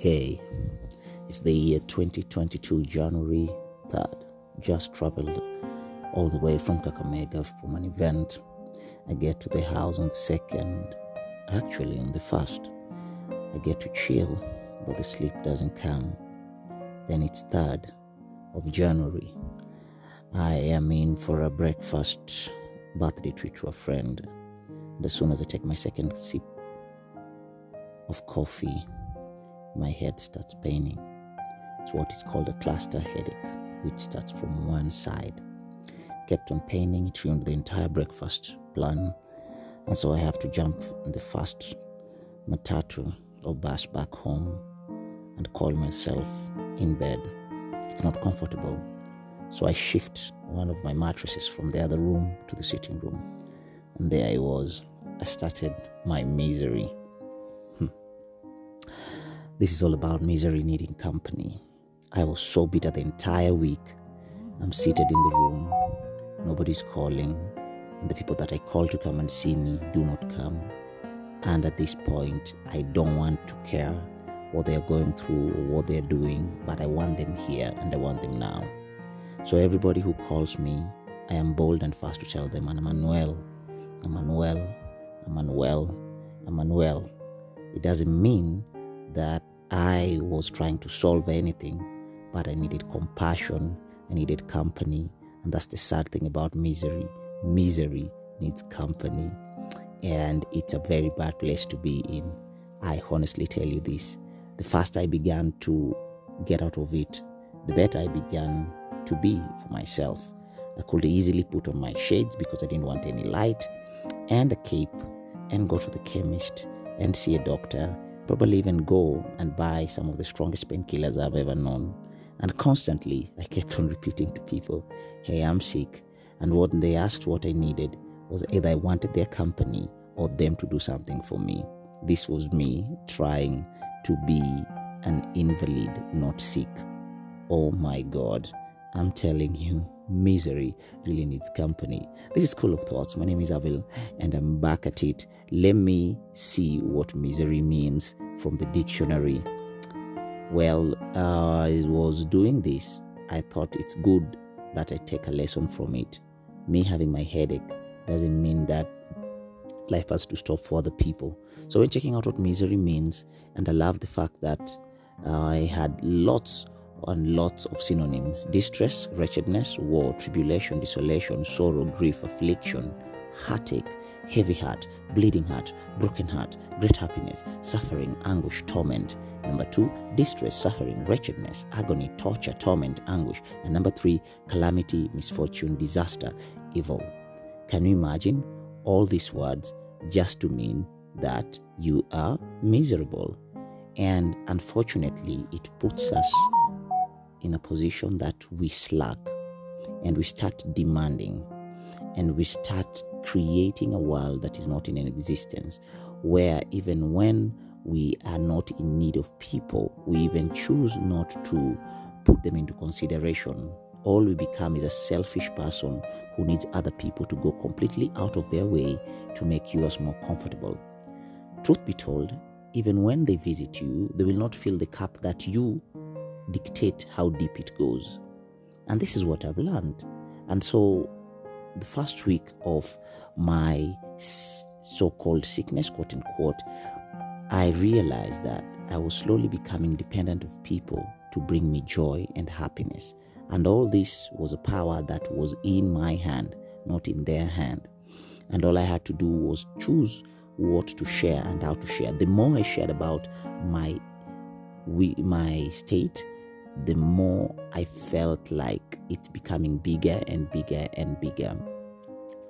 Hey, it's the year 2022, January 3rd. Just traveled all the way from Kakamega from an event. I get to the house on the second, actually on the first. I get to chill, but the sleep doesn't come. Then it's 3rd of January. I am in for a breakfast birthday treat to a friend. And as soon as I take my second sip of coffee, my head starts paining. It's what is called a cluster headache, which starts from one side. Kept on paining, it the entire breakfast plan, and so I have to jump in the first matatu or bus back home and call myself in bed. It's not comfortable, so I shift one of my mattresses from the other room to the sitting room, and there I was. I started my misery. Hmm. This is all about misery needing company. I was so bitter the entire week. I'm seated in the room, nobody's calling, and the people that I call to come and see me do not come. And at this point, I don't want to care what they're going through or what they're doing, but I want them here and I want them now. So everybody who calls me, I am bold and fast to tell them, Emmanuel, Emmanuel, Emmanuel, Emmanuel. It doesn't mean that I was trying to solve anything, but I needed compassion, I needed company, and that's the sad thing about misery. Misery needs company, and it's a very bad place to be in. I honestly tell you this the faster I began to get out of it, the better I began to be for myself. I could easily put on my shades because I didn't want any light and a cape and go to the chemist and see a doctor probably even go and buy some of the strongest painkillers I've ever known. And constantly, I kept on repeating to people, hey, I'm sick. And what they asked what I needed, was either I wanted their company or them to do something for me. This was me trying to be an invalid, not sick. Oh my God, I'm telling you, misery really needs company. This is School of Thoughts. My name is Avil, and I'm back at it. Let me see what misery means from the dictionary. Well, uh, I was doing this. I thought it's good that I take a lesson from it. Me having my headache doesn't mean that life has to stop for other people. So, when checking out what misery means, and I love the fact that uh, I had lots and lots of synonyms distress, wretchedness, war, tribulation, desolation, sorrow, grief, affliction, heartache, heavy heart, bleeding heart, broken heart, great happiness, suffering, anguish, torment. Number two, distress, suffering, wretchedness, agony, torture, torment, anguish. And number three, calamity, misfortune, disaster, evil. Can you imagine all these words just to mean that you are miserable? And unfortunately, it puts us in a position that we slack and we start demanding and we start creating a world that is not in existence where even when we are not in need of people we even choose not to put them into consideration all we become is a selfish person who needs other people to go completely out of their way to make yours more comfortable truth be told even when they visit you they will not fill the cup that you dictate how deep it goes. And this is what I've learned. And so, the first week of my so called sickness, quote unquote, I realized that I was slowly becoming dependent of people to bring me joy and happiness. And all this was a power that was in my hand, not in their hand. And all I had to do was choose what to share and how to share. The more I shared about my we, my state, the more I felt like it's becoming bigger and bigger and bigger.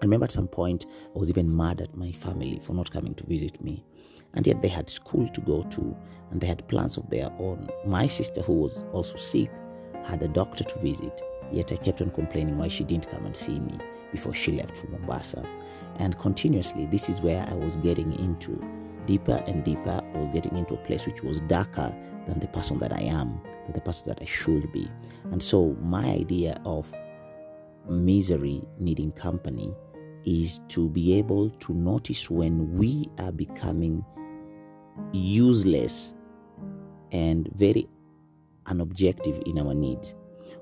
I remember at some point I was even mad at my family for not coming to visit me. And yet they had school to go to and they had plans of their own. My sister, who was also sick, had a doctor to visit. Yet I kept on complaining why she didn't come and see me before she left for Mombasa. And continuously, this is where I was getting into deeper and deeper, I was getting into a place which was darker than the person that I am, than the person that I should be. And so, my idea of misery needing company is to be able to notice when we are becoming useless and very unobjective in our needs.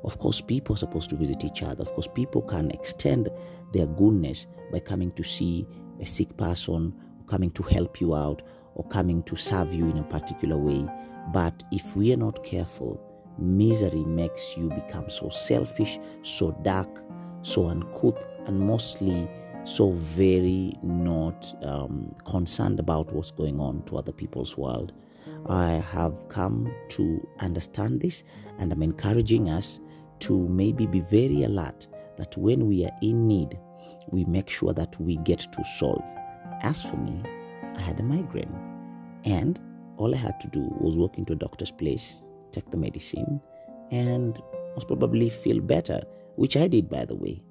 Of course, people are supposed to visit each other. Of course, people can extend their goodness by coming to see a sick person, coming to help you out, or coming to serve you in a particular way. But if we are not careful, misery makes you become so selfish, so dark, so uncouth, and mostly so very not um, concerned about what's going on to other people's world. I have come to understand this, and I'm encouraging us to maybe be very alert that when we are in need, we make sure that we get to solve. As for me, I had a migraine, and all I had to do was walk into a doctor's place, take the medicine, and most probably feel better, which I did, by the way.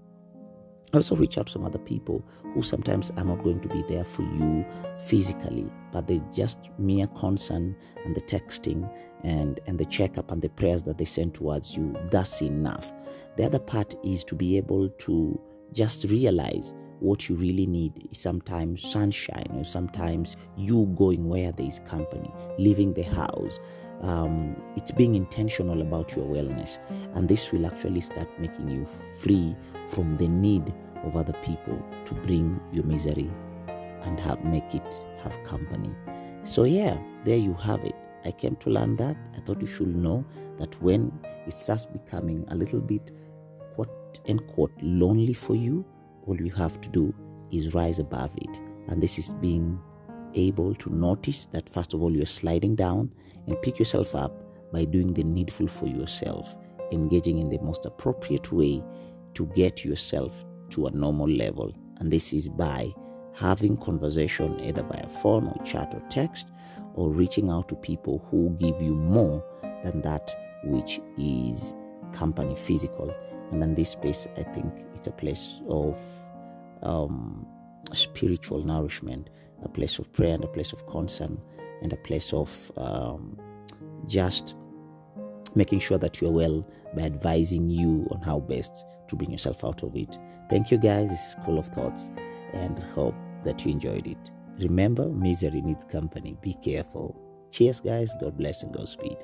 Also reach out to some other people who sometimes are not going to be there for you physically but they just mere concern and the texting and and the checkup and the prayers that they send towards you that's enough. The other part is to be able to just realize what you really need is sometimes sunshine or sometimes you going where there is company leaving the house. Um, it's being intentional about your wellness. And this will actually start making you free from the need of other people to bring your misery and have make it have company. So yeah there you have it. I came to learn that. I thought you should know that when it starts becoming a little bit quote unquote lonely for you all you have to do is rise above it and this is being able to notice that first of all you're sliding down and pick yourself up by doing the needful for yourself engaging in the most appropriate way to get yourself to a normal level. And this is by having conversation either via phone or chat or text or reaching out to people who give you more than that which is company physical. And then this space, I think it's a place of um, spiritual nourishment, a place of prayer and a place of concern and a place of um, just making sure that you're well by advising you on how best to bring yourself out of it. Thank you, guys. This is School of Thoughts and hope that you enjoyed it. Remember, misery needs company. Be careful. Cheers, guys. God bless and Godspeed.